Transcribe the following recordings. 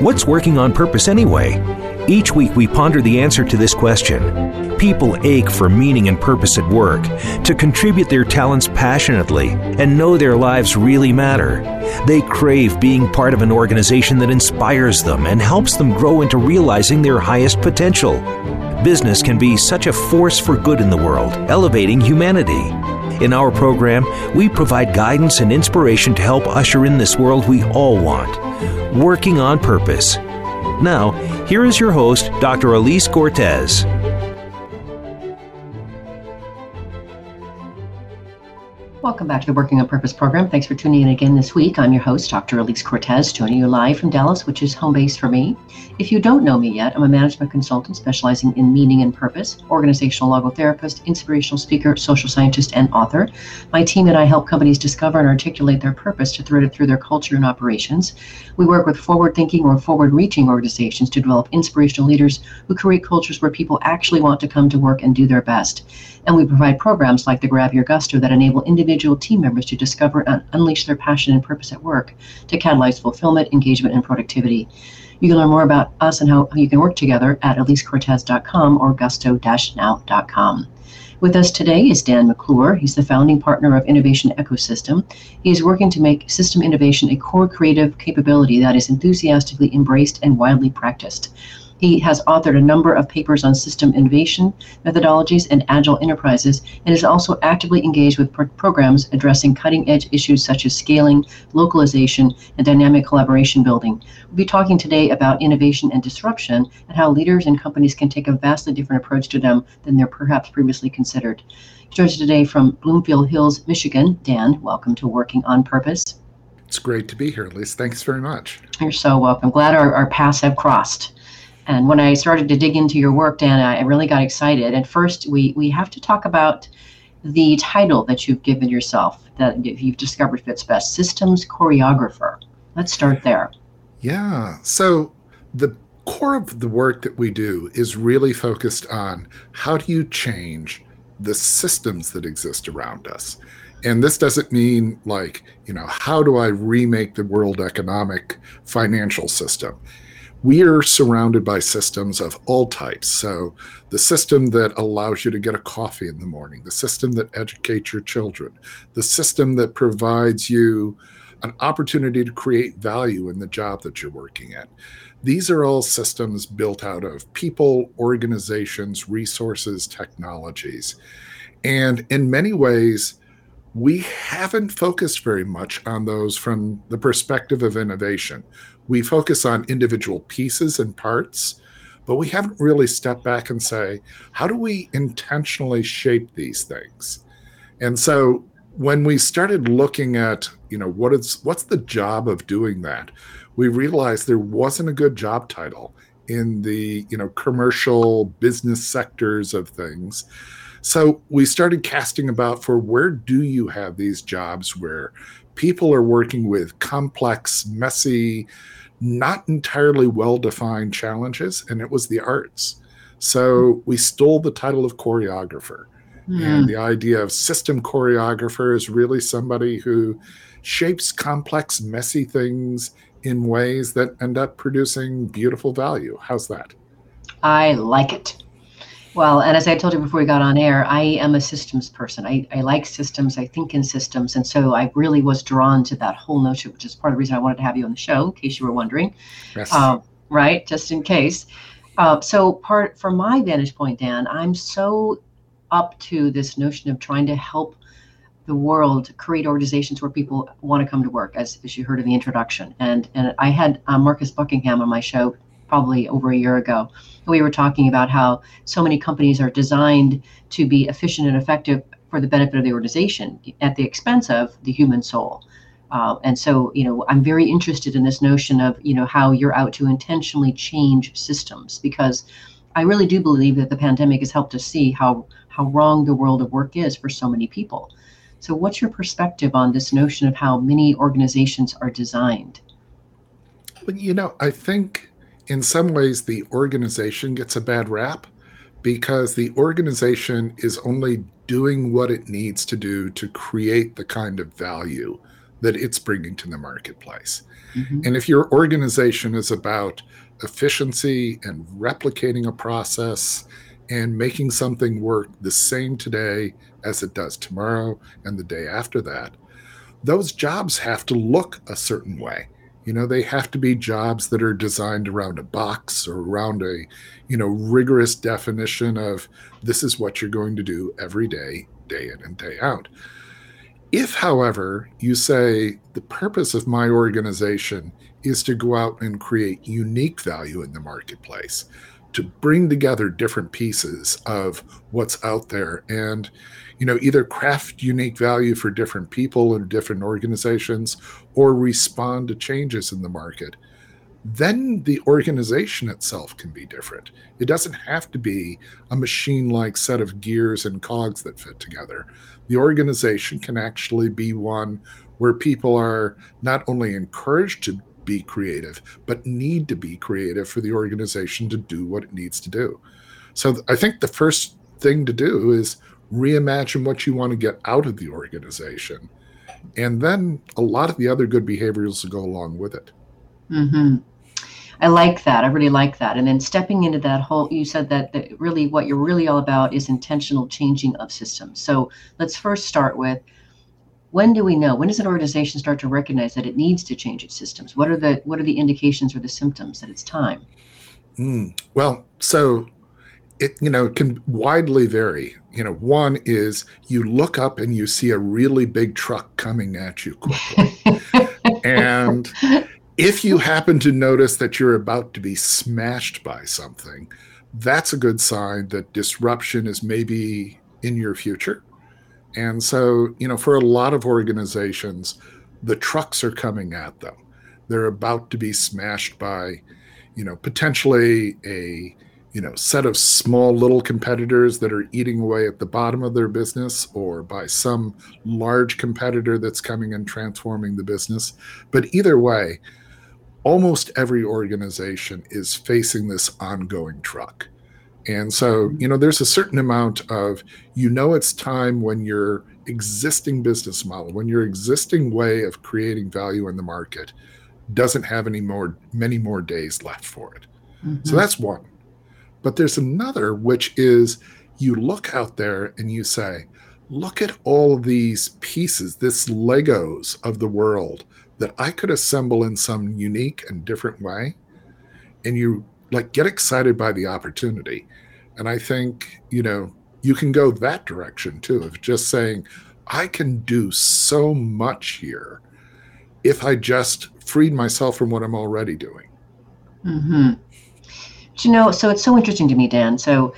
What's working on purpose anyway? Each week we ponder the answer to this question. People ache for meaning and purpose at work, to contribute their talents passionately, and know their lives really matter. They crave being part of an organization that inspires them and helps them grow into realizing their highest potential. Business can be such a force for good in the world, elevating humanity. In our program, we provide guidance and inspiration to help usher in this world we all want working on purpose. Now, here is your host, Dr. Elise Cortes. Welcome back to the Working on Purpose program. Thanks for tuning in again this week. I'm your host, Dr. Elise Cortes, joining you live from Dallas, which is home base for me. If you don't know me yet, I'm a management consultant specializing in meaning and purpose, organizational logotherapist, inspirational speaker, social scientist, and author. My team and I help companies discover and articulate their purpose to thread it through their culture and operations. We work with forward thinking or forward reaching organizations to develop inspirational leaders who create cultures where people actually want to come to work and do their best. And we provide programs like the Grab Your Gusto that enable individual team members to discover and unleash their passion and purpose at work to catalyze fulfillment, engagement, and productivity. You can learn more about us and how you can work together at elisecortes.com or gusto-now.com. With us today is Dan McClure. He's the founding partner of Innovation Ecosystem. He is working to make system innovation a core creative capability that is enthusiastically embraced and widely practiced. He has authored a number of papers on system innovation methodologies and agile enterprises, and is also actively engaged with pro- programs addressing cutting edge issues such as scaling, localization, and dynamic collaboration building. We'll be talking today about innovation and disruption and how leaders and companies can take a vastly different approach to them than they're perhaps previously considered. He joins us today from Bloomfield Hills, Michigan. Dan, welcome to Working on Purpose. It's great to be here, Liz. Thanks very much. You're so welcome. Glad our, our paths have crossed. And when I started to dig into your work, Dan, I really got excited. And first, we, we have to talk about the title that you've given yourself that you've discovered fits best systems choreographer. Let's start there. Yeah. So, the core of the work that we do is really focused on how do you change the systems that exist around us. And this doesn't mean like, you know, how do I remake the world economic financial system? We are surrounded by systems of all types. So, the system that allows you to get a coffee in the morning, the system that educates your children, the system that provides you an opportunity to create value in the job that you're working at. These are all systems built out of people, organizations, resources, technologies. And in many ways, we haven't focused very much on those from the perspective of innovation we focus on individual pieces and parts, but we haven't really stepped back and say, how do we intentionally shape these things? And so when we started looking at, you know, what is what's the job of doing that, we realized there wasn't a good job title in the, you know, commercial business sectors of things. So we started casting about for where do you have these jobs where people are working with complex, messy, not entirely well defined challenges, and it was the arts. So we stole the title of choreographer. Mm. And the idea of system choreographer is really somebody who shapes complex, messy things in ways that end up producing beautiful value. How's that? I like it. Well, and as I told you before we got on air, I am a systems person. I, I like systems, I think in systems. And so I really was drawn to that whole notion, which is part of the reason I wanted to have you on the show, in case you were wondering. Yes. Uh, right? Just in case. Uh, so, part from my vantage point, Dan, I'm so up to this notion of trying to help the world create organizations where people want to come to work, as, as you heard in the introduction. And and I had uh, Marcus Buckingham on my show probably over a year ago. We were talking about how so many companies are designed to be efficient and effective for the benefit of the organization at the expense of the human soul. Uh, and so, you know, I'm very interested in this notion of, you know, how you're out to intentionally change systems because I really do believe that the pandemic has helped us see how how wrong the world of work is for so many people. So, what's your perspective on this notion of how many organizations are designed? Well, you know, I think in some ways the organization gets a bad rap because the organization is only doing what it needs to do to create the kind of value that it's bringing to the marketplace. Mm-hmm. And if your organization is about efficiency and replicating a process and making something work the same today as it does tomorrow and the day after that, those jobs have to look a certain way. You know, they have to be jobs that are designed around a box or around a, you know, rigorous definition of this is what you're going to do every day, day in and day out. If, however, you say the purpose of my organization is to go out and create unique value in the marketplace, to bring together different pieces of what's out there and you know either craft unique value for different people and different organizations or respond to changes in the market then the organization itself can be different. It doesn't have to be a machine like set of gears and cogs that fit together. The organization can actually be one where people are not only encouraged to be creative, but need to be creative for the organization to do what it needs to do. So I think the first thing to do is reimagine what you want to get out of the organization. And then a lot of the other good behaviors will go along with it. Mm-hmm. I like that. I really like that. And then stepping into that whole, you said that, that really what you're really all about is intentional changing of systems. So let's first start with when do we know? When does an organization start to recognize that it needs to change its systems? What are the what are the indications or the symptoms that it's time? Mm, well, so it you know it can widely vary. You know, one is you look up and you see a really big truck coming at you quickly, and if you happen to notice that you're about to be smashed by something, that's a good sign that disruption is maybe in your future. And so, you know, for a lot of organizations, the trucks are coming at them. They're about to be smashed by, you know, potentially a, you know, set of small little competitors that are eating away at the bottom of their business or by some large competitor that's coming and transforming the business. But either way, almost every organization is facing this ongoing truck. And so, you know, there's a certain amount of, you know, it's time when your existing business model, when your existing way of creating value in the market doesn't have any more, many more days left for it. Mm-hmm. So that's one. But there's another, which is you look out there and you say, look at all these pieces, this Legos of the world that I could assemble in some unique and different way. And you like get excited by the opportunity. And I think, you know, you can go that direction too, of just saying, I can do so much here if I just freed myself from what I'm already doing. Mm-hmm. You know, so it's so interesting to me, Dan. So,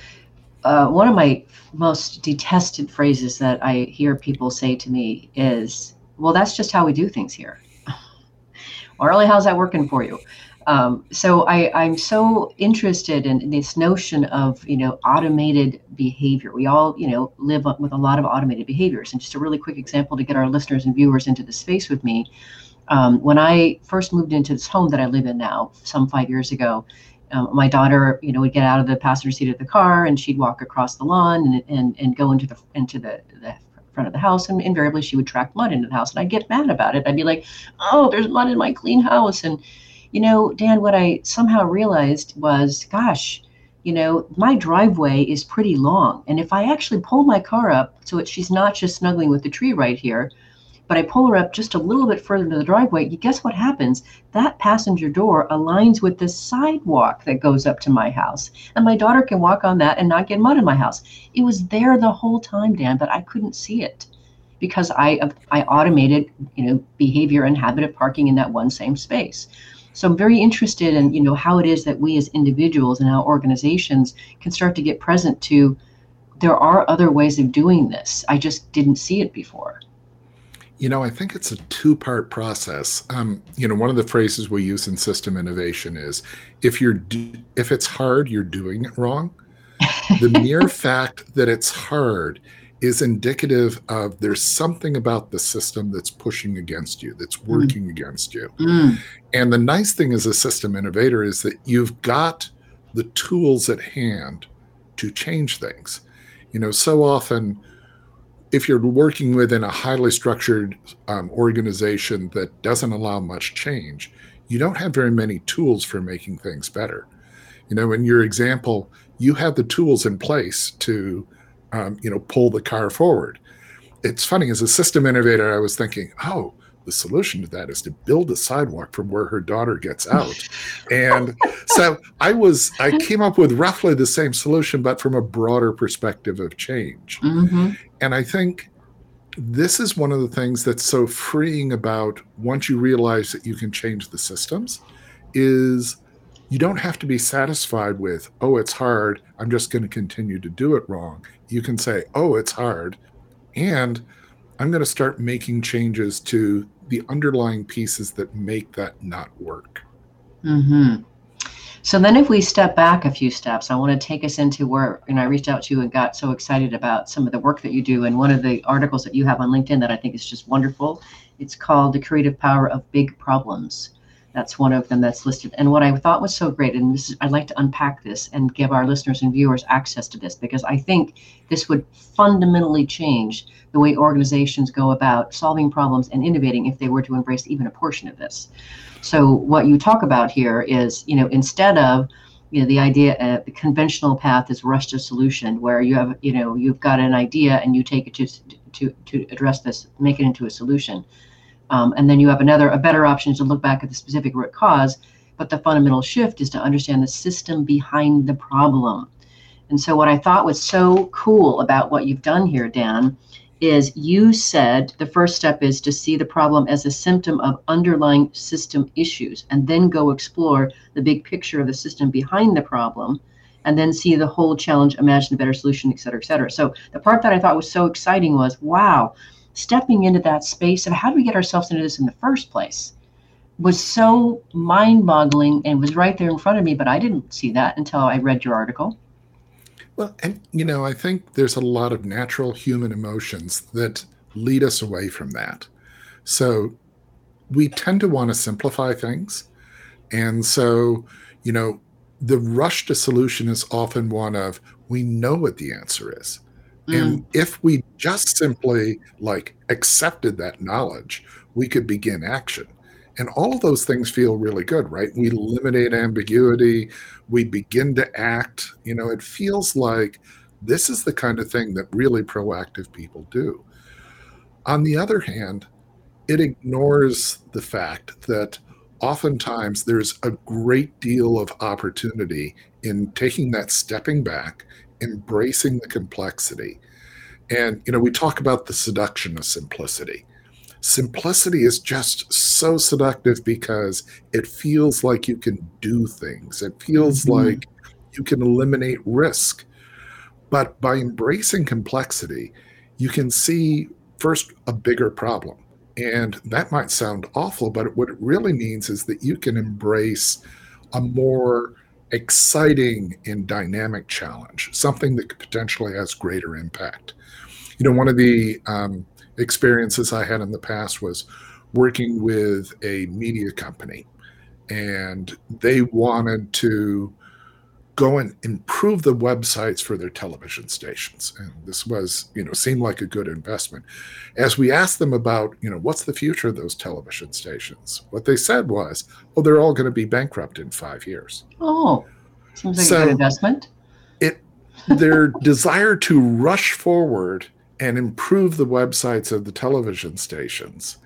uh, one of my most detested phrases that I hear people say to me is, well, that's just how we do things here. Marley, how's that working for you? Um, so I, I'm so interested in this notion of you know automated behavior. We all you know live with a lot of automated behaviors. And just a really quick example to get our listeners and viewers into the space with me. Um, when I first moved into this home that I live in now, some five years ago, um, my daughter, you know, would get out of the passenger seat of the car and she'd walk across the lawn and and, and go into the into the, the front of the house, and invariably she would track mud into the house, and I'd get mad about it. I'd be like, "Oh, there's mud in my clean house," and you know, Dan, what I somehow realized was, gosh, you know, my driveway is pretty long, and if I actually pull my car up so that she's not just snuggling with the tree right here, but I pull her up just a little bit further to the driveway, you guess what happens? That passenger door aligns with the sidewalk that goes up to my house. And my daughter can walk on that and not get mud in my house. It was there the whole time, Dan, but I couldn't see it because I I automated, you know, behavior and habit of parking in that one same space. So I'm very interested in, you know, how it is that we as individuals and our organizations can start to get present to there are other ways of doing this. I just didn't see it before. You know, I think it's a two part process. Um, you know, one of the phrases we use in system innovation is if you're do- if it's hard, you're doing it wrong. the mere fact that it's hard is indicative of there's something about the system that's pushing against you, that's mm. working mm. against you. Mm. And the nice thing as a system innovator is that you've got the tools at hand to change things. You know, so often if you're working within a highly structured um, organization that doesn't allow much change, you don't have very many tools for making things better. You know, in your example, you have the tools in place to, um, you know, pull the car forward. It's funny, as a system innovator, I was thinking, oh, the solution to that is to build a sidewalk from where her daughter gets out. and so I was, I came up with roughly the same solution, but from a broader perspective of change. Mm-hmm. And I think this is one of the things that's so freeing about once you realize that you can change the systems is you don't have to be satisfied with oh it's hard i'm just going to continue to do it wrong you can say oh it's hard and i'm going to start making changes to the underlying pieces that make that not work hmm so then if we step back a few steps, I want to take us into where, and I reached out to you and got so excited about some of the work that you do. And one of the articles that you have on LinkedIn that I think is just wonderful, it's called The Creative Power of Big Problems. That's one of them that's listed. And what I thought was so great, and this is, I'd like to unpack this and give our listeners and viewers access to this because I think this would fundamentally change the way organizations go about solving problems and innovating if they were to embrace even a portion of this. So what you talk about here is, you know, instead of you know the idea uh, the conventional path is rush to solution where you have you know you've got an idea and you take it to to to address this make it into a solution um, and then you have another a better option is to look back at the specific root cause but the fundamental shift is to understand the system behind the problem. And so what i thought was so cool about what you've done here dan is you said the first step is to see the problem as a symptom of underlying system issues and then go explore the big picture of the system behind the problem and then see the whole challenge imagine a better solution et cetera et cetera. So the part that i thought was so exciting was wow stepping into that space of how do we get ourselves into this in the first place was so mind-boggling and was right there in front of me but i didn't see that until i read your article well, and you know, I think there's a lot of natural human emotions that lead us away from that. So we tend to want to simplify things. And so, you know, the rush to solution is often one of we know what the answer is. Mm. And if we just simply like accepted that knowledge, we could begin action. And all of those things feel really good, right? We eliminate ambiguity, we begin to act. You know, it feels like this is the kind of thing that really proactive people do. On the other hand, it ignores the fact that oftentimes there's a great deal of opportunity in taking that stepping back, embracing the complexity. And, you know, we talk about the seduction of simplicity simplicity is just so seductive because it feels like you can do things. It feels mm-hmm. like you can eliminate risk. But by embracing complexity, you can see first a bigger problem. And that might sound awful, but what it really means is that you can embrace a more exciting and dynamic challenge, something that could potentially has greater impact. You know, one of the um, experiences I had in the past was working with a media company, and they wanted to go and improve the websites for their television stations. And this was you know seemed like a good investment. As we asked them about you know what's the future of those television stations what they said was oh they're all going to be bankrupt in five years. Oh seems like so a good investment. it their desire to rush forward and improve the websites of the television stations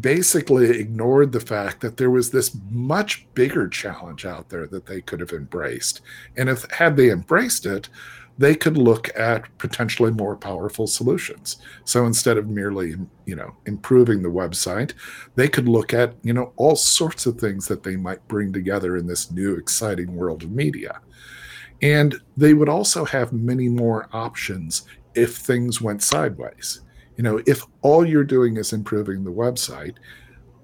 basically ignored the fact that there was this much bigger challenge out there that they could have embraced. And if had they embraced it they could look at potentially more powerful solutions. So instead of merely you know improving the website they could look at you know all sorts of things that they might bring together in this new exciting world of media. And they would also have many more options if things went sideways. You know, if all you're doing is improving the website,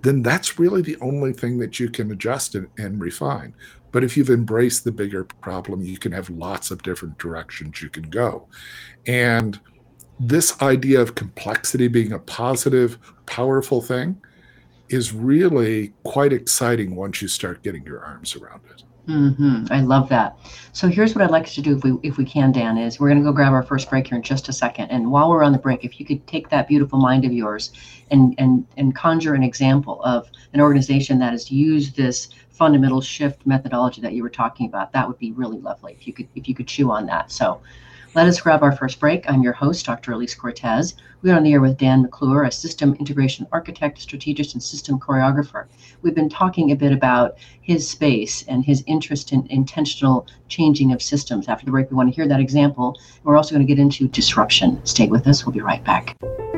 then that's really the only thing that you can adjust and, and, refine. But if you've embraced the bigger problem, you can have lots of different directions you can go. And this idea of complexity being a positive, powerful thing is really quite exciting once you start getting your arms around it. Mm-hmm. I love that. So here's what I'd like us to do, if we if we can, Dan, is we're going to go grab our first break here in just a second. And while we're on the break, if you could take that beautiful mind of yours and and and conjure an example of an organization that has used this fundamental shift methodology that you were talking about, that would be really lovely. If you could if you could chew on that. So let us grab our first break. I'm your host, Dr. Elise Cortes. We're on the air with Dan McClure, a system integration architect, strategist, and system choreographer. We've been talking a bit about his space and his interest in intentional changing of systems. After the break, we want to hear that example. We're also going to get into disruption. Stay with us. We'll be right back.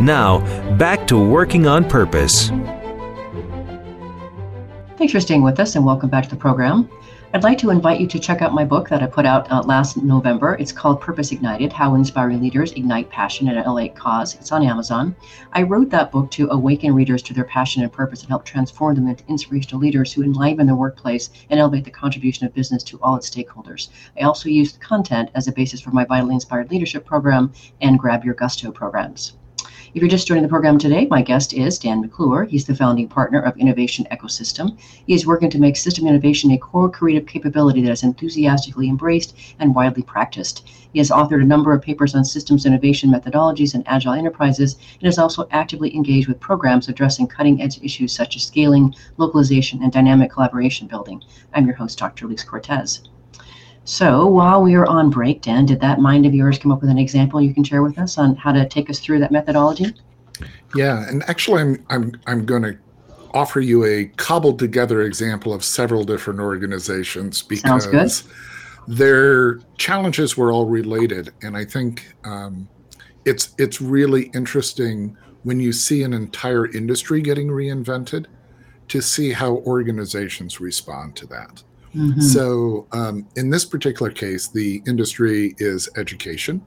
Now, back to working on purpose. Thanks for staying with us and welcome back to the program. I'd like to invite you to check out my book that I put out uh, last November. It's called Purpose Ignited How Inspiring Leaders Ignite Passion and Elevate Cause. It's on Amazon. I wrote that book to awaken readers to their passion and purpose and help transform them into inspirational leaders who enliven their workplace and elevate the contribution of business to all its stakeholders. I also used the content as a basis for my Vitally Inspired Leadership program and Grab Your Gusto programs. If you're just joining the program today, my guest is Dan McClure. He's the founding partner of Innovation Ecosystem. He is working to make system innovation a core creative capability that is enthusiastically embraced and widely practiced. He has authored a number of papers on systems innovation methodologies and agile enterprises and is also actively engaged with programs addressing cutting edge issues such as scaling, localization, and dynamic collaboration building. I'm your host, Dr. Elise Cortes. So while we are on break, Dan, did that mind of yours come up with an example you can share with us on how to take us through that methodology? Yeah, and actually, I'm I'm I'm going to offer you a cobbled together example of several different organizations because their challenges were all related, and I think um, it's it's really interesting when you see an entire industry getting reinvented to see how organizations respond to that. Mm-hmm. So, um, in this particular case, the industry is education.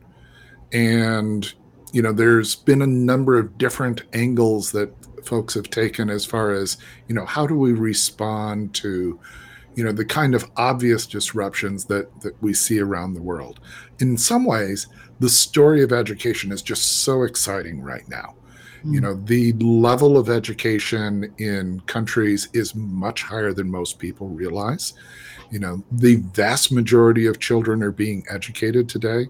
And, you know, there's been a number of different angles that folks have taken as far as, you know, how do we respond to, you know, the kind of obvious disruptions that, that we see around the world. In some ways, the story of education is just so exciting right now. You hmm. know, the level of education in countries is much higher than most people realize. You know, the vast majority of children are being educated today.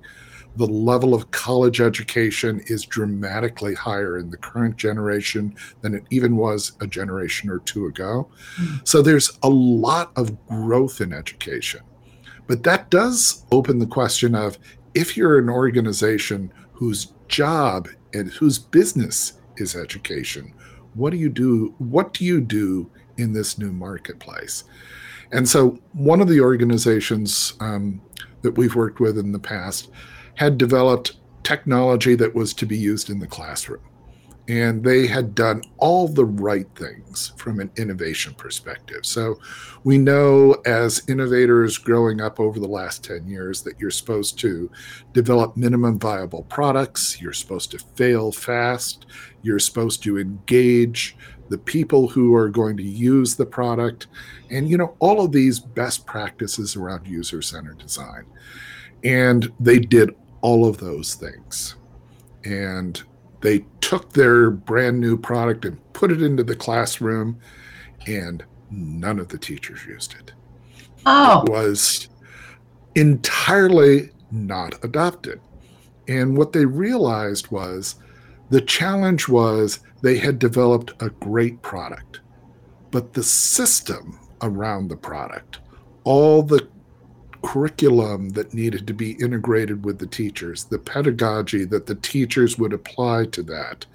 The level of college education is dramatically higher in the current generation than it even was a generation or two ago. Mm. So there's a lot of growth in education. But that does open the question of if you're an organization whose job and whose business is education. What do you do? What do you do in this new marketplace? And so, one of the organizations um, that we've worked with in the past had developed technology that was to be used in the classroom and they had done all the right things from an innovation perspective. So we know as innovators growing up over the last 10 years that you're supposed to develop minimum viable products, you're supposed to fail fast, you're supposed to engage the people who are going to use the product, and you know all of these best practices around user-centered design. And they did all of those things. And they took their brand new product and put it into the classroom, and none of the teachers used it. Oh. It was entirely not adopted. And what they realized was the challenge was they had developed a great product, but the system around the product, all the curriculum that needed to be integrated with the teachers, the pedagogy that the teachers would apply to that,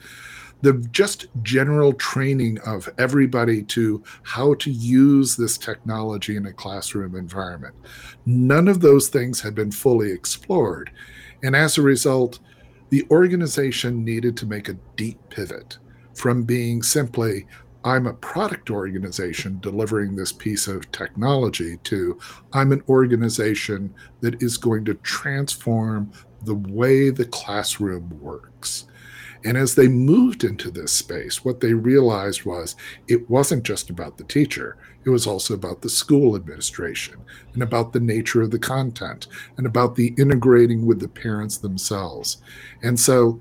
the just general training of everybody to how to use this technology in a classroom environment. None of those things had been fully explored. And as a result, the organization needed to make a deep pivot from being simply, I'm a product organization delivering this piece of technology to I'm an organization that is going to transform the way the classroom works. And as they moved into this space, what they realized was it wasn't just about the teacher, it was also about the school administration and about the nature of the content and about the integrating with the parents themselves. And so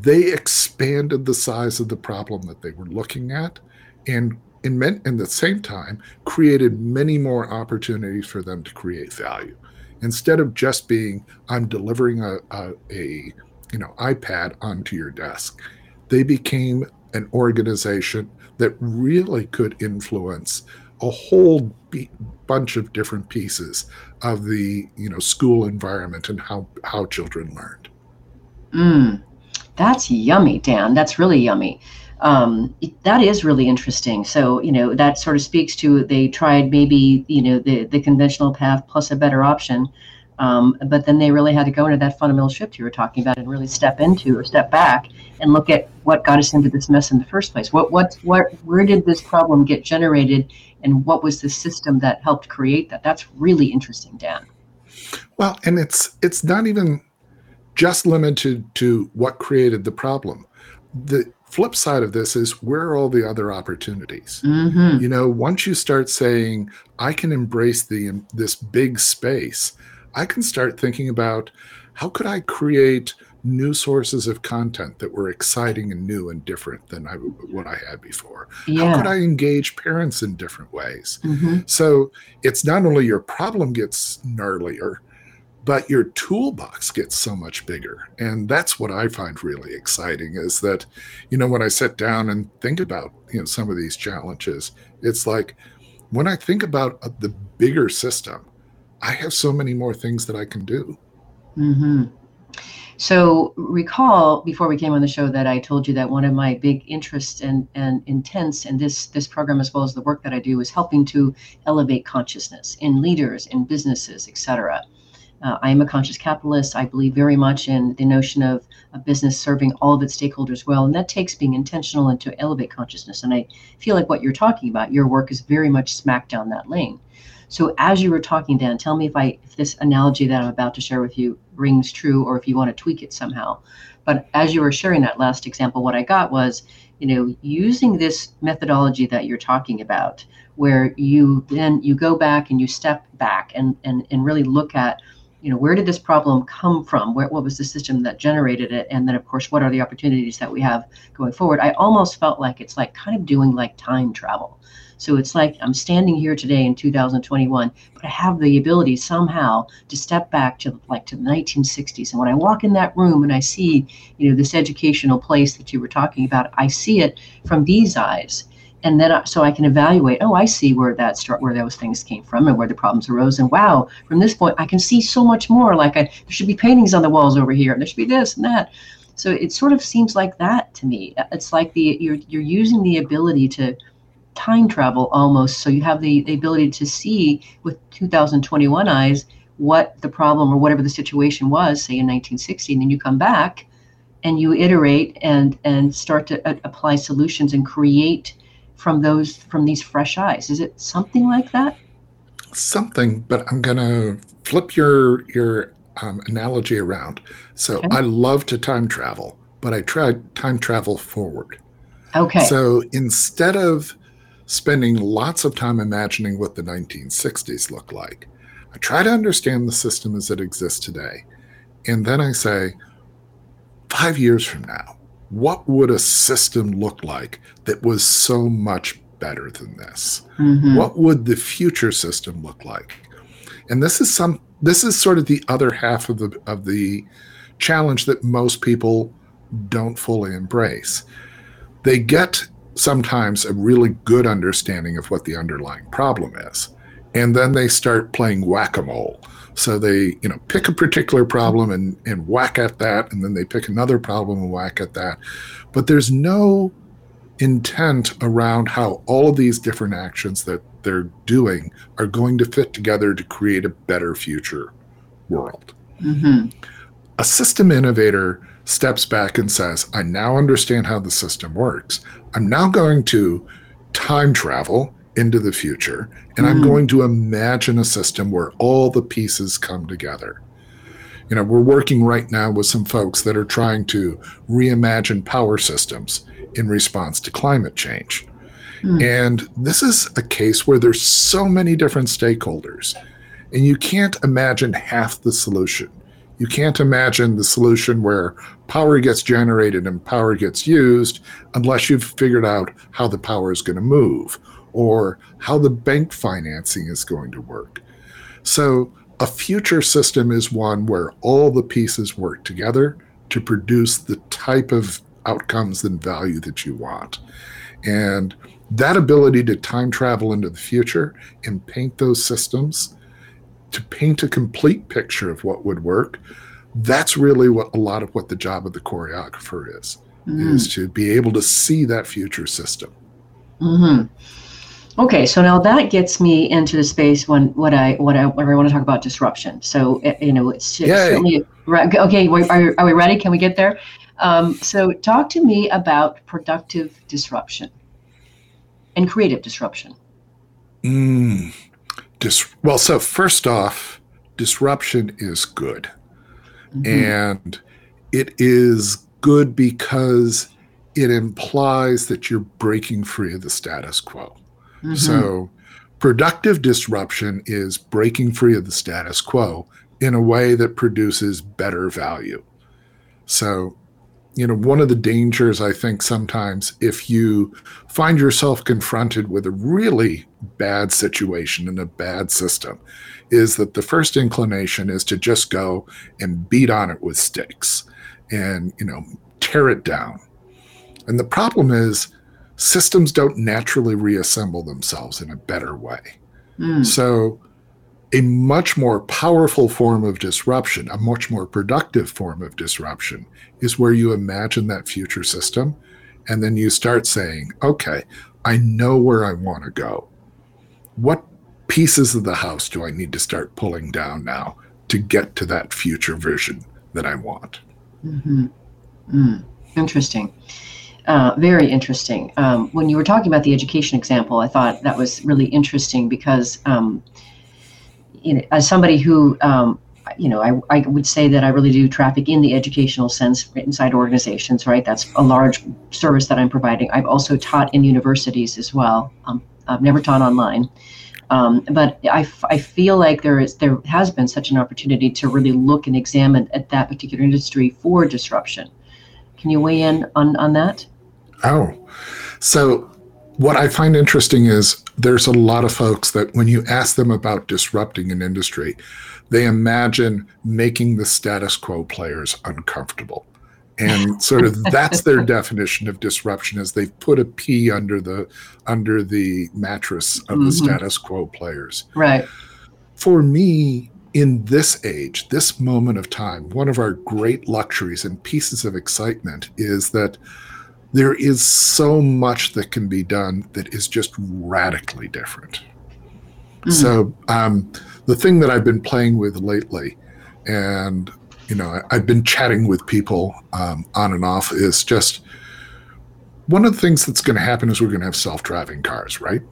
they expanded the size of the problem that they were looking at and in, men, in the same time created many more opportunities for them to create value instead of just being i'm delivering a, a, a you know iPad onto your desk they became an organization that really could influence a whole be- bunch of different pieces of the you know school environment and how how children learned mm. That's yummy, Dan. That's really yummy. Um, that is really interesting. So, you know, that sort of speaks to they tried maybe, you know, the, the conventional path plus a better option. Um, but then they really had to go into that fundamental shift you were talking about and really step into or step back and look at what got us into this mess in the first place. What, what, what, where did this problem get generated and what was the system that helped create that? That's really interesting, Dan. Well, and it's, it's not even just limited to what created the problem. The flip side of this is where are all the other opportunities? Mm-hmm. You know, once you start saying, I can embrace the this big space, I can start thinking about how could I create new sources of content that were exciting and new and different than I, what I had before? Yeah. How could I engage parents in different ways? Mm-hmm. So it's not only your problem gets gnarlier, but your toolbox gets so much bigger. And that's what i find really exciting is that you know when i sit down and think about you know some of these challenges it's like when i think about uh, the bigger system i have so many more things that i can do. Mm-hmm. so recall before we came on the show that i told you that one of my big interests and, and intents in this this program as well as the work that i do is helping to elevate consciousness in leaders in businesses etc uh, I am a conscious capitalist. I believe very much in the notion of a business serving all of its stakeholders well, and that takes being intentional and to elevate consciousness. And I feel like what you're talking about, your work is very much smack down that lane. So as you were talking, Dan, tell me if I if this analogy that I'm about to share with you rings true, or if you want to tweak it somehow. But as you were sharing that last example, what I got was, you know, using this methodology that you're talking about, where you then you go back and you step back and and and really look at you know where did this problem come from? Where, what was the system that generated it? And then of course what are the opportunities that we have going forward? I almost felt like it's like kind of doing like time travel. So it's like i'm standing here today in 2021 but i have the ability somehow to step back to like to the 1960s and when i walk in that room and i see you know this educational place that you were talking about i see it from these eyes and then I, so I can evaluate. Oh, I see where that start, where those things came from, and where the problems arose. And wow, from this point, I can see so much more. Like I, there should be paintings on the walls over here, and there should be this and that. So it sort of seems like that to me. It's like the you're you're using the ability to time travel almost. So you have the, the ability to see with 2021 eyes what the problem or whatever the situation was, say in 1960, and then you come back and you iterate and and start to uh, apply solutions and create from those from these fresh eyes. Is it something like that? Something, but I'm gonna flip your your um, analogy around. So okay. I love to time travel, but I try time travel forward. Okay. So instead of spending lots of time imagining what the 1960s looked like, I try to understand the system as it exists today. And then I say, five years from now, what would a system look like that was so much better than this? Mm-hmm. What would the future system look like? And this is some this is sort of the other half of the of the challenge that most people don't fully embrace. They get sometimes a really good understanding of what the underlying problem is. and then they start playing whack-a-mole so they you know pick a particular problem and and whack at that and then they pick another problem and whack at that but there's no intent around how all of these different actions that they're doing are going to fit together to create a better future world Mm-hmm. a system innovator steps back and says, I now understand how the system works. I'm now going to time travel into the future and I'm Mhm. going to imagine a system where all the pieces come together. You know, we're working right now with some folks that are trying to reimagine power systems in response to climate change. Hmm. And this is a case where there's so many different stakeholders and you can't imagine half the solution. You can't imagine the solution where power gets generated and power gets used unless you've figured out how the power is going to move or how the bank financing is going to work. So, a future system is one where all the pieces work together to produce the type of outcomes and value that you want. And that ability to time travel into the future and paint those systems to paint a complete picture of what would work that's really what a lot of what the job of the choreographer is Mm-hmm. is to be able to see that future system hmm Okay, so now that gets me into the space when what I what I, what I want to talk about disruption. So uh, you know, it's it's certainly. Okay, are, are we ready? Can we get there? Um, so talk to me about productive disruption and creative disruption. mm. Dis- well so first off disruption is good Mhm. and it is good because it implies that you're breaking free of the status quo Mhm. So, productive disruption is breaking free of the status quo in a way that produces better value. So, you know, one of the dangers I think sometimes if you find yourself confronted with a really bad situation in a bad system is that the first inclination is to just go and beat on it with sticks and, you know, tear it down. And the problem is systems don't naturally reassemble themselves in a better way. Mm. So, a much more powerful form of disruption, a much more productive form of disruption, is where you imagine that future system and then you start saying, okay, I know where I want to go. What pieces of the house do I need to start pulling down now to get to that future vision that I want? hmm Mm. Interesting. Uh, very interesting. Um, when you were talking about the education example, I thought that was really interesting because, um, you know, as somebody who, um, you know, I, I would say that I really do traffic in the educational sense inside organizations, right? That's a large service that I'm providing. I've also taught in universities as well. Um, I've never taught online. Um, but I, feel like there is there has been such an opportunity to really look and examine at that particular industry for disruption. Can you weigh in on, on that? Oh, so what I find interesting is there's a lot of folks that when you ask them about disrupting an industry, they imagine making the status quo players uncomfortable. And sort of that's their definition of disruption is they've put a pea under the under the mattress of the Mhm. status quo players. Right. For me, in this age, this moment of time, one of our great luxuries and pieces of excitement is that there is so much that can be done that is just radically different. Mm. So, um, the thing that I've been playing with lately, and you know, I've been chatting with people um, on and off, is just one of the things that's going to happen is we're going to have self-driving cars, right?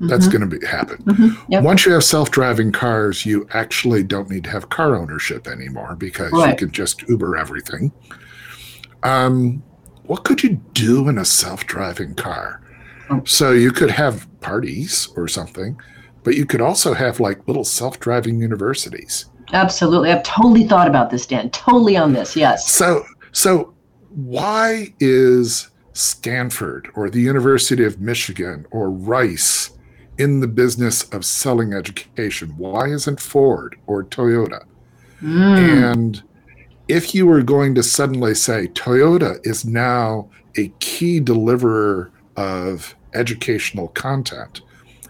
That's Mhm. going to be happen. Mhm. Yep. Once you have self-driving cars, you actually don't need to have car ownership anymore because you can just Uber everything. Um, what could you do in a self-driving car? Oh. So you could have parties or something, but you could also have like little self-driving universities. Absolutely. I've totally thought about this, Dan. Totally on this. Yes. So so why is Stanford or the University of Michigan or Rice in the business of selling education? Why isn't Ford or Toyota? Mm. And if you were going to suddenly say Toyota is now a key deliverer of educational content,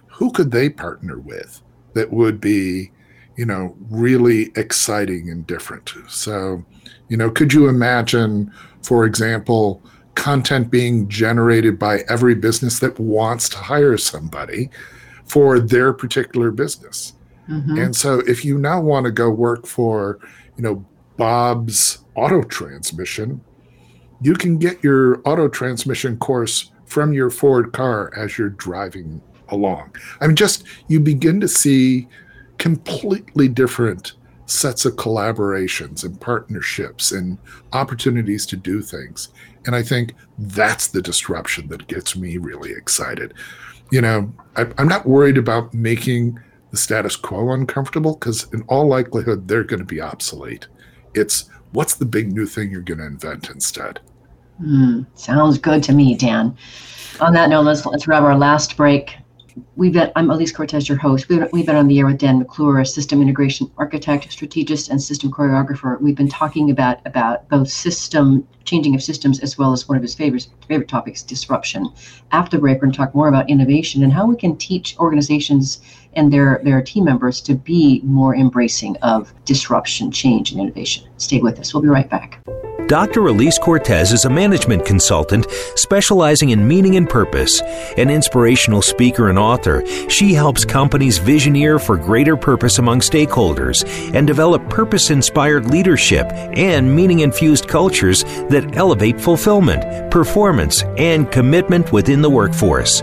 who could they partner with that would be, you know, really exciting and different. So, you know, could you imagine, for example, content being generated by every business that wants to hire somebody for their particular business? Mm-hmm. And so if you now want to go work for, you know, Bob's auto transmission, you can get your auto transmission course from your Ford car as you're driving along. I mean, just you begin to see completely different sets of collaborations and partnerships and opportunities to do things. And I think that's the disruption that gets me really excited. You know, I, am not worried about making the status quo uncomfortable because, in all likelihood, they're going to be obsolete. It's what's the big new thing you're going to invent instead? Mm, sounds good to me, Dan. On that note, let's let's grab our last break we've been, I'm Elise Cortes, your host. We've, we've been on the air with Dan McClure, a system integration architect, strategist, and system choreographer. We've been talking about about both system changing of systems as well as one of his favorite favorite topics, disruption. After break, we're going to talk more about innovation and how we can teach organizations and their their team members to be more embracing of disruption, change, and innovation. Stay with us. We'll be right back. Dr. Elise Cortes is a management consultant specializing in meaning and purpose. An inspirational speaker and author, she helps companies visioneer for greater purpose among stakeholders and develop purpose inspired leadership and meaning infused cultures that elevate fulfillment, performance, and commitment within the workforce.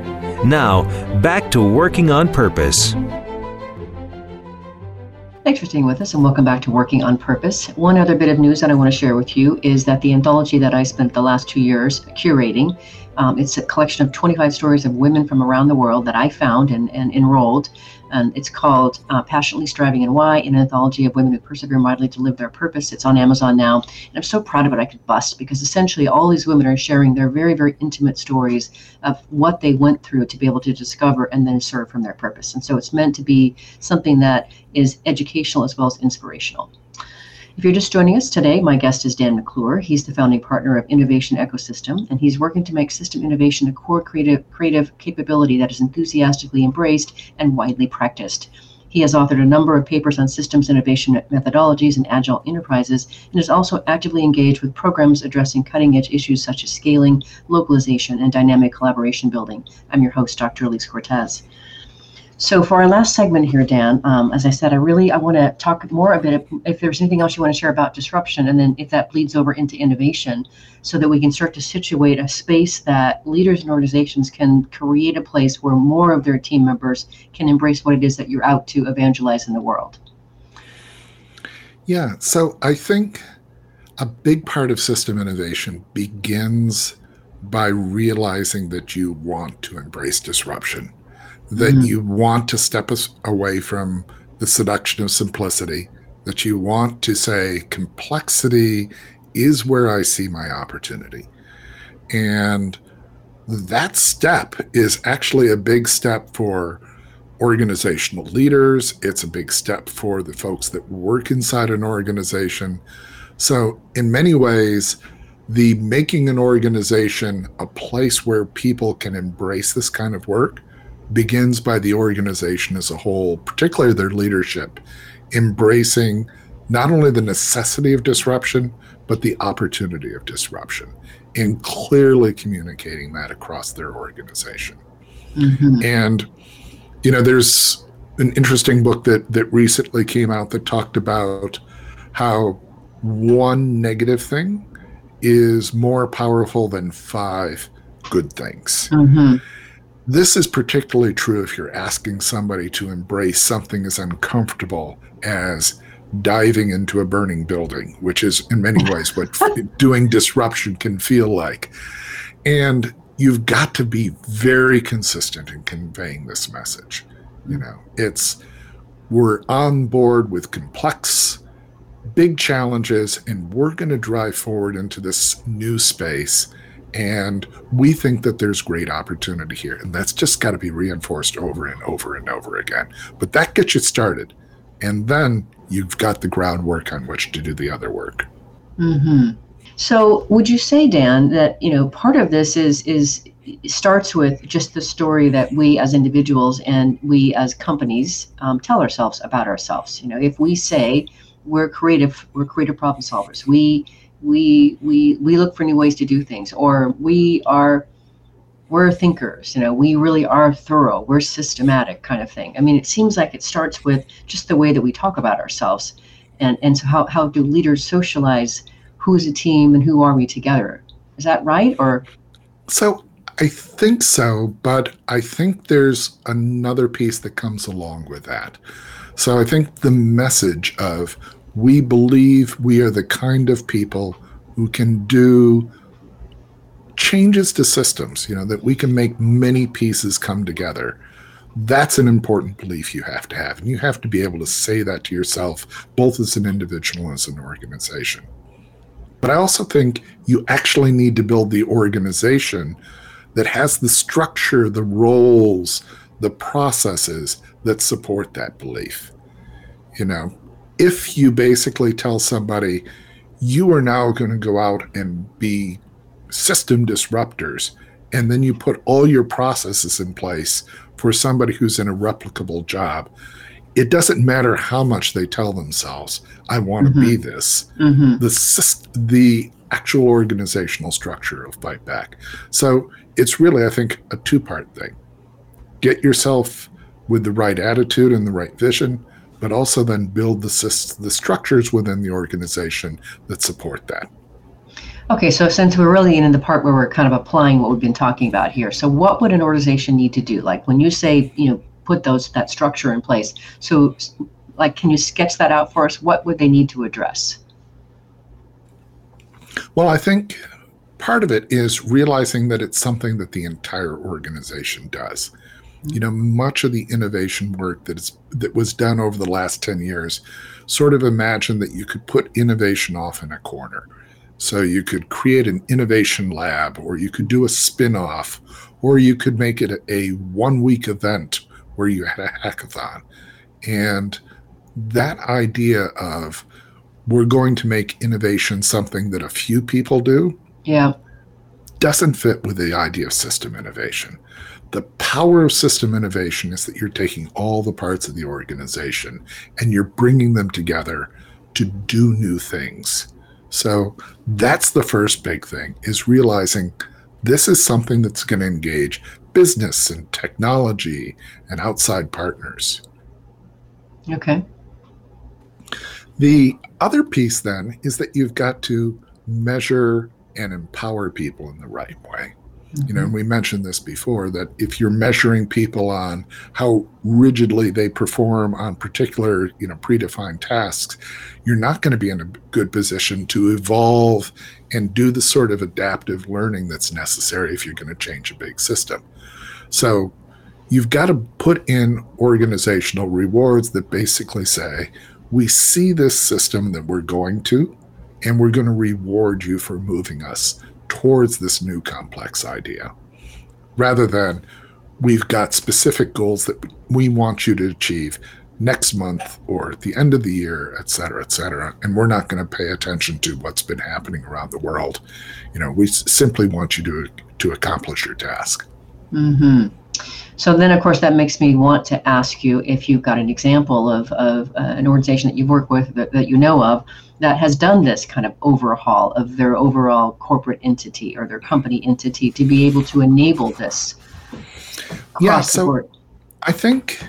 Now, back to working on purpose. Thanks for staying with us and welcome back to Working on Purpose. One other bit of news that I want to share with you is that the anthology that I spent the last two years curating, um, it's a collection of 25 stories of women from around the world that I found and, and enrolled and it's called uh, Passionately Striving and Why, an anthology of women who persevere mightily to live their purpose. It's on Amazon now. And I'm so proud of it, I could bust because essentially all these women are sharing their very, very intimate stories of what they went through to be able to discover and then serve from their purpose. And so it's meant to be something that is educational as well as inspirational. If you're just joining us today, my guest is Dan McClure. He's the founding partner of Innovation Ecosystem, and he's working to make system innovation a core creative, creative capability that is enthusiastically embraced and widely practiced. He has authored a number of papers on systems innovation methodologies and agile enterprises, and is also actively engaged with programs addressing cutting edge issues such as scaling, localization, and dynamic collaboration building. I'm your host, Dr. Elise Cortes. So for our last segment here, Dan, um, as I said, I really I want to talk more a bit if there's anything else you want to share about disruption, and then if that bleeds over into innovation, so that we can start to situate a space that leaders and organizations can create a place where more of their team members can embrace what it is that you're out to evangelize in the world. Yeah, so I think a big part of system innovation begins by realizing that you want to embrace disruption that mm-hmm. you want to step us away from the seduction of simplicity, that you want to say complexity is where I see my opportunity. And that step is actually a big step for organizational leaders. It's a big step for the folks that work inside an organization. So, in many ways, the making an organization a place where people can embrace this kind of work begins by the organization as a whole, particularly their leadership, embracing not only the necessity of disruption, but the opportunity of disruption and clearly communicating that across their organization. Mm-hmm. And, you know, there's an interesting book that, that recently came out that talked about how one negative thing is more powerful than five good things. Mm-hmm. This is particularly true if you're asking somebody to embrace something as uncomfortable as diving into a burning building, which is in many ways what doing disruption can feel like. And you've got to be very consistent in conveying this message. You know, it's we're on board with complex, big challenges, and we're going to drive forward into this new space. And we think that there's great opportunity here. And that's just got to be reinforced over and over and over again. But that gets you started. And then you've got the groundwork on which to do the other work. Mm-hmm. So, would you say, Dan, that you know part of this is is starts with just the story that we as individuals and we as companies um, tell ourselves about ourselves. You know, if we say we're creative, we're creative problem solvers. We we we we look for new ways to do things, or we are we're thinkers. You know, we really are thorough. We're systematic, kind of thing. I mean, it seems like it starts with just the way that we talk about ourselves, and and so how how do leaders socialize? Who's a team and who are we together? Is that right or? So I think so, but I think there's another piece that comes along with that. So I think the message of we believe we are the kind of people who can do changes to systems, you know, that we can make many pieces come together. That's an important belief you have to have. And you have to be able to say that to yourself, both as an individual and as an organization. But I also think you actually need to build the organization that has the structure, the roles, the processes that support that belief. You know, if you basically tell somebody, you are now going to go out and be system disruptors, and then you put all your processes in place for somebody who's in a replicable job, it doesn't matter how much they tell themselves, I want to mm-hmm. be this. Mm-hmm. The, the actual organizational structure of Fight Back. So it's really, I think, a two part thing. Get yourself with the right attitude and the right vision, but also then build the, the structures within the organization that support that. Okay, so since we're really in the part where we're kind of applying what we've been talking about here, so what would an organization need to do? Like when you say, you know, put those that structure in place. So, like, can you sketch that out for us? What would they need to address? Well, I think part of it is realizing that it's something that the entire organization does. You know, much of the innovation work that is that was done over the last 10 years sort of imagine that you could put innovation off in a corner. So you could create an innovation lab or you could do a spin-off or you could make it a, a one week event where you had a hackathon. And that idea of we're going to make innovation something that a few people do yeah. Doesn't fit with the idea of system innovation. The power of system innovation is that you're taking all the parts of the organization and you're bringing them together to do new things. So that's the first big thing is realizing this is something that's going to engage business and technology and outside partners. Okay. The other piece then is that you've got to measure and empower people in the right way. You know, and mm-hmm. we mentioned this before that if you're measuring people on how rigidly they perform on particular, you know, predefined tasks, you're not going to be in a good position to evolve and do the sort of adaptive learning that's necessary if you're going to change a big system. So you've got to put in organizational rewards that basically say, we see this system that we're going to, and we're going to reward you for moving us towards this new complex idea rather than we've got specific goals that we want you to achieve next month or at the end of the year, et cetera, et cetera. And we're not going to pay attention to what's been happening around the world. You know, we simply want you to to accomplish your task. Mm-hmm. So then, of course, that makes me want to ask you if you've got an example of, of uh, an organization that you've worked with that, that you know of that has done this kind of overhaul of their overall corporate entity or their company entity to be able to enable this. Yeah, so I think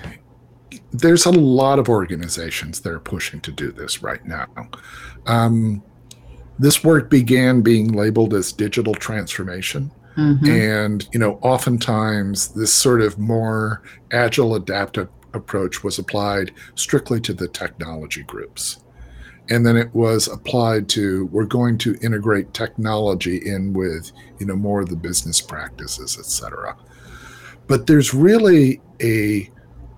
there's a lot of organizations that are pushing to do this right now. Um, this work began being labeled as digital transformation. Mm-hmm. And, you know, oftentimes this sort of more agile, adaptive approach was applied strictly to the technology groups and then it was applied to we're going to integrate technology in with you know more of the business practices et cetera but there's really a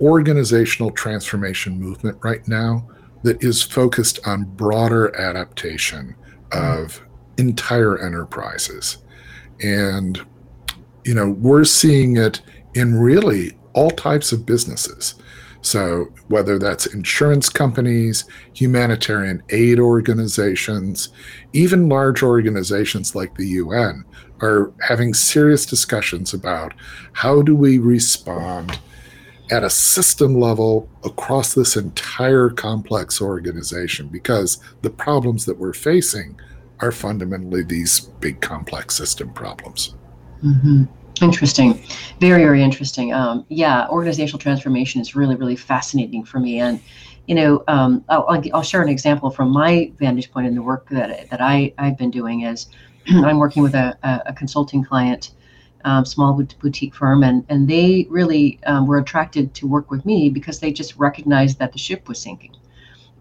organizational transformation movement right now that is focused on broader adaptation of entire enterprises. And, you know, we're seeing it in really all types of businesses. So, whether that's insurance companies, humanitarian aid organizations, even large organizations like the UN are having serious discussions about how do we respond at a system level across this entire complex organization because the problems that we're facing are fundamentally these big complex system problems. Mm-hmm. Interesting. Very, very interesting. Um, yeah, organizational transformation is really, really fascinating for me. And, you know, um, I'll, I'll, share an example from my vantage point in the work that, that I, I've been doing is I'm working with a, a consulting client, um, small boutique firm, and, and they really um, were attracted to work with me because they just recognized that the ship was sinking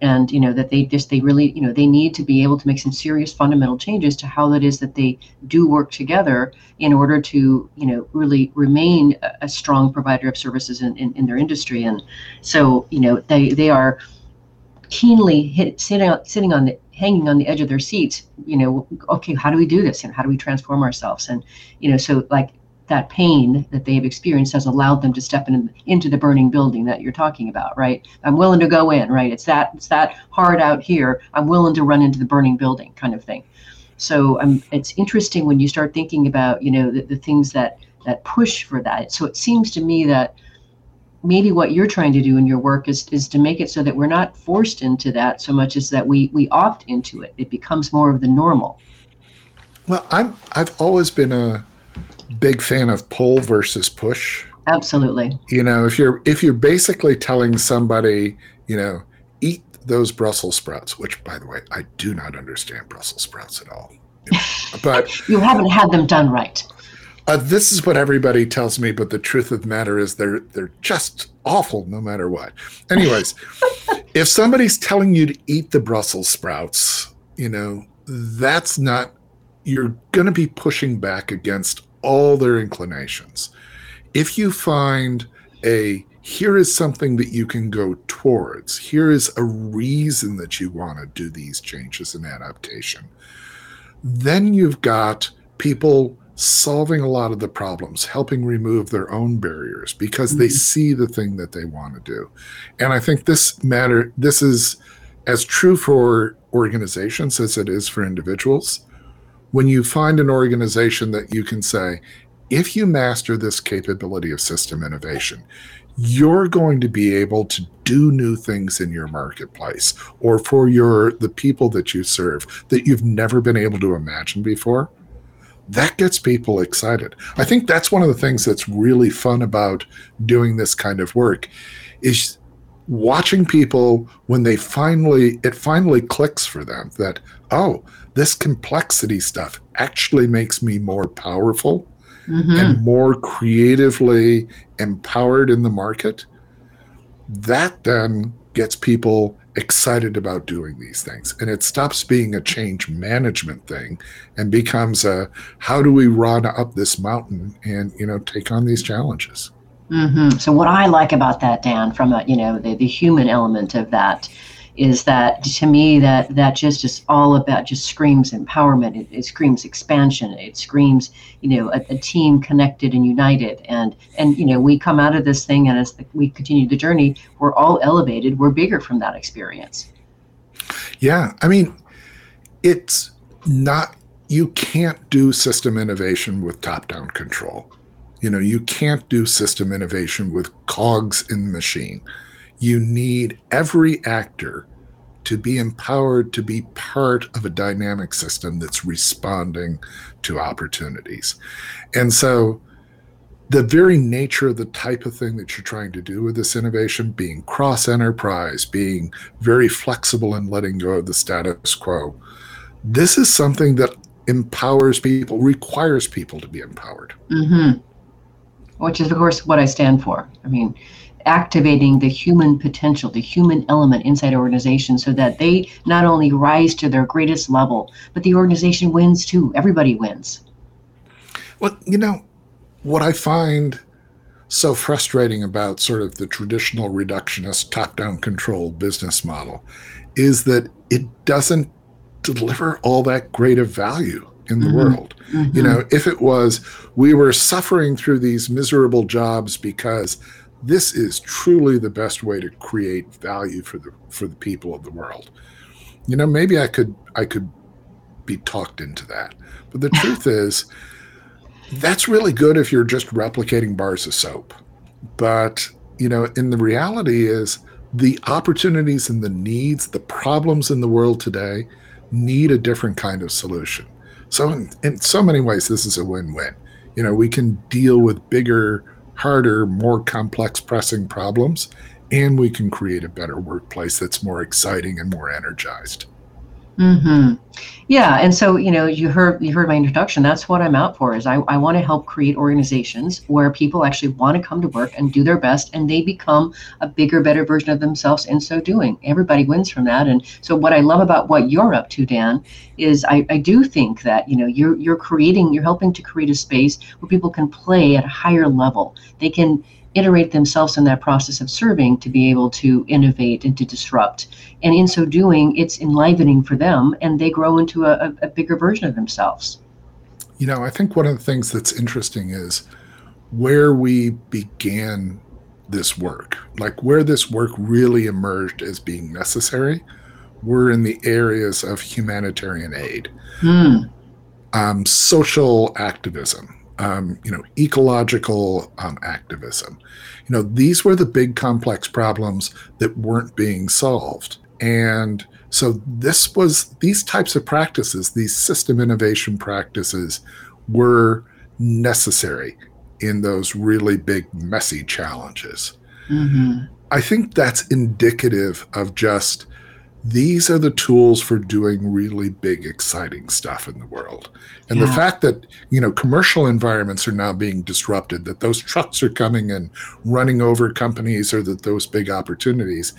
and you know that they just they really you know they need to be able to make some serious fundamental changes to how it is that they do work together in order to you know really remain a, a strong provider of services in, in, in, their industry. And so you know they they are keenly hit, sitting sitting on the hanging on the edge of their seats you know okay how do we do this? And how do we transform ourselves? And you know so like that pain that they've experienced has allowed them to step in, into the burning building that you're talking about, right? I'm willing to go in, right? It's that it's that hard out here. I'm willing to run into the burning building, kind of thing. So um, it's interesting when you start thinking about, you know, the, the things that that push for that. So it seems to me that maybe what you're trying to do in your work is is to make it so that we're not forced into that so much as that we we opt into it. It becomes more of the normal. Well, I'm I've always been a big fan of pull versus push. Absolutely. You know, if you're if you're basically telling somebody, you know, eat those Brussels sprouts, which by the way, I do not understand Brussels sprouts at all. but you haven't had them done right. Uh, this is what everybody tells me, but the truth of the matter is they're they're just awful no matter what. Anyways, if somebody's telling you to eat the Brussels sprouts, you know, that's not you're going to be pushing back against all their inclinations. If you find a here is something that you can go towards, here is a reason that you want to do these changes and adaptation, then you've got people solving a lot of the problems, helping remove their own barriers because mm-hmm. they see the thing that they want to do. And I think this matter this is as true for organizations as it is for individuals when you find an organization that you can say, if you master this capability of system innovation, you're going to be able to do new things in your marketplace or for your the people that you serve that you've never been able to imagine before. That gets people excited. I think that's one of the things that's really fun about doing this kind of work is watching people when they finally it finally clicks for them that oh this complexity stuff actually makes me more powerful mm-hmm. and more creatively empowered in the market that then gets people excited about doing these things and it stops being a change management thing and becomes a how do we run up this mountain and you know take on these challenges Mm-hmm. So what I like about that, Dan, from a you know the, the human element of that, is that to me that that just is all about just screams empowerment. It, it screams expansion. It screams you know a, a, team connected and united. And and you know we come out of this thing and as the, we continue the journey, we're all elevated. We're bigger from that experience. Yeah, I mean, it's not. You can't do system innovation with top-down control you know, you can't do system innovation with cogs in the machine. You need every actor to be empowered to be part of a dynamic system that's responding to opportunities. And so the very nature of the type of thing that you're trying to do with this innovation, being cross enterprise, being very flexible and letting go of the status quo, this is something that empowers people, requires people to be empowered. Mm-hmm which is, of course, what I stand for. I mean, activating the human potential, the human element inside organizations so that they not only rise to their greatest level, but the organization wins too. Everybody wins. Well, you know, what I find so frustrating about sort of the traditional reductionist top down control business model is that it doesn't deliver all that great of value in the mm-hmm. world. Mm-hmm. You know, if it was we were suffering through these miserable jobs because this is truly the best way to create value for the for the people of the world. You know, maybe I could I could be talked into that. But the truth is that's really good if you're just replicating bars of soap. But, you know, in the reality is the opportunities and the needs, the problems in the world today need a different kind of solution. So, in, in so many ways, this is a win win. You know, we can deal with bigger, harder, more complex, pressing problems, and we can create a better workplace that's more exciting and more energized. Hmm. Yeah, and so you know, you heard you heard my introduction. That's what I'm out for. Is I, I want to help create organizations where people actually want to come to work and do their best, and they become a bigger, better version of themselves in so doing. Everybody wins from that. And so, what I love about what you're up to, Dan, is I, I do think that you know you're you're creating, you're helping to create a space where people can play at a higher level. They can iterate themselves in that process of serving to be able to innovate and to disrupt. And in so doing, it's enlivening for them and they grow into a, a bigger version of themselves. You know, I think one of the things that's interesting is where we began this work, like where this work really emerged as being necessary, were in the areas of humanitarian aid, mm. um, social activism, um, you know, ecological um, activism. You know, these were the big complex problems that weren't being solved. And so this was these types of practices, these system innovation practices were necessary in those really big, messy challenges. Mm-hmm. I think that's indicative of just these are the tools for doing really big, exciting stuff in the world. And yeah. the hmm. fact that, you know, commercial environments are now being disrupted, that those trucks are coming and running over companies or that those big opportunities,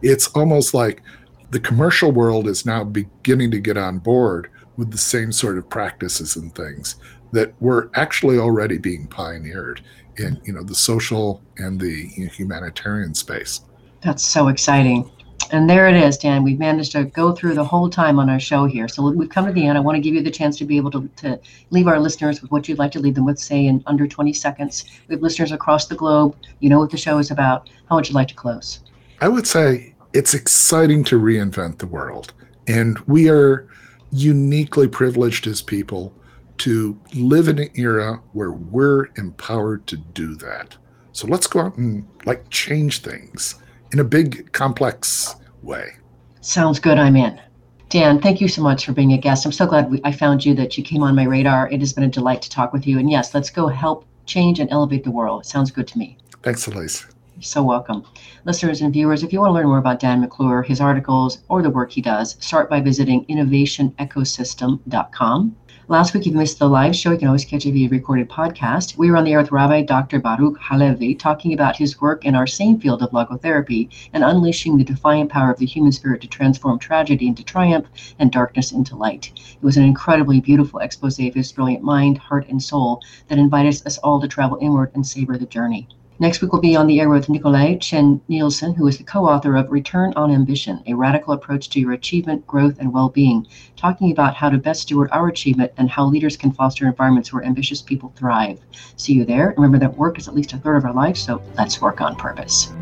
it's almost like the commercial world is now beginning to get on board with the same sort of practices and things that were actually already being pioneered in, you know, the social and the you know, humanitarian space. That's so exciting. And there it is, Dan. We've managed to go through the whole time on our show here. So we've come to the end. I want to give you the chance to be able to, to leave our listeners with what you'd like to leave them with, say, in under 20 seconds. We have listeners across the globe. You know what the show is about. How would you like to close? I would say it's exciting to reinvent the world. And we are uniquely privileged as people to live in an era where we're empowered to do that. So let's go out and like change things in a big, complex way. Sounds good. I'm in. Dan, thank you so much for being a guest. I'm so glad we, I found you, that you came on my radar. It has been a delight to talk with you. And yes, let's go help change and elevate the world. It sounds good to me. Thanks, Elise. You're so welcome. Listeners and viewers, if you want to learn more about Dan McClure, his articles, or the work he does, start by visiting innovationecosystem.com. Last week, you missed the live show, you can always catch via recorded podcast. We were on the air with Rabbi Dr. Baruch Halevi talking about his work in our same field of logotherapy and unleashing the defiant power of the human spirit to transform tragedy into triumph and darkness into light. It was an incredibly beautiful expose of his brilliant mind, heart, and soul that invited us all to travel inward and savor the journey. Next week, we'll be on the air with Nikolai Chen Nielsen, who is the co author of Return on Ambition A Radical Approach to Your Achievement, Growth, and Well Being, talking about how to best steward our achievement and how leaders can foster environments where ambitious people thrive. See you there. Remember that work is at least a third of our life, so let's work on purpose.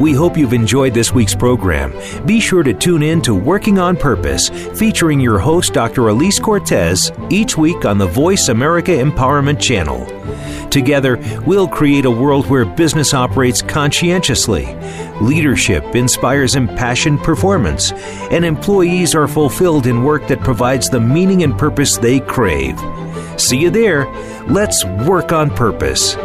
We hope you've enjoyed this week's program. Be sure to tune in to Working on Purpose, featuring your host, Dr. Elise Cortes, each week on the Voice America Empowerment Channel. Together, we'll create a world where business operates conscientiously, leadership inspires impassioned performance, and employees are fulfilled in work that provides the meaning and purpose they crave. See you there. Let's work on purpose.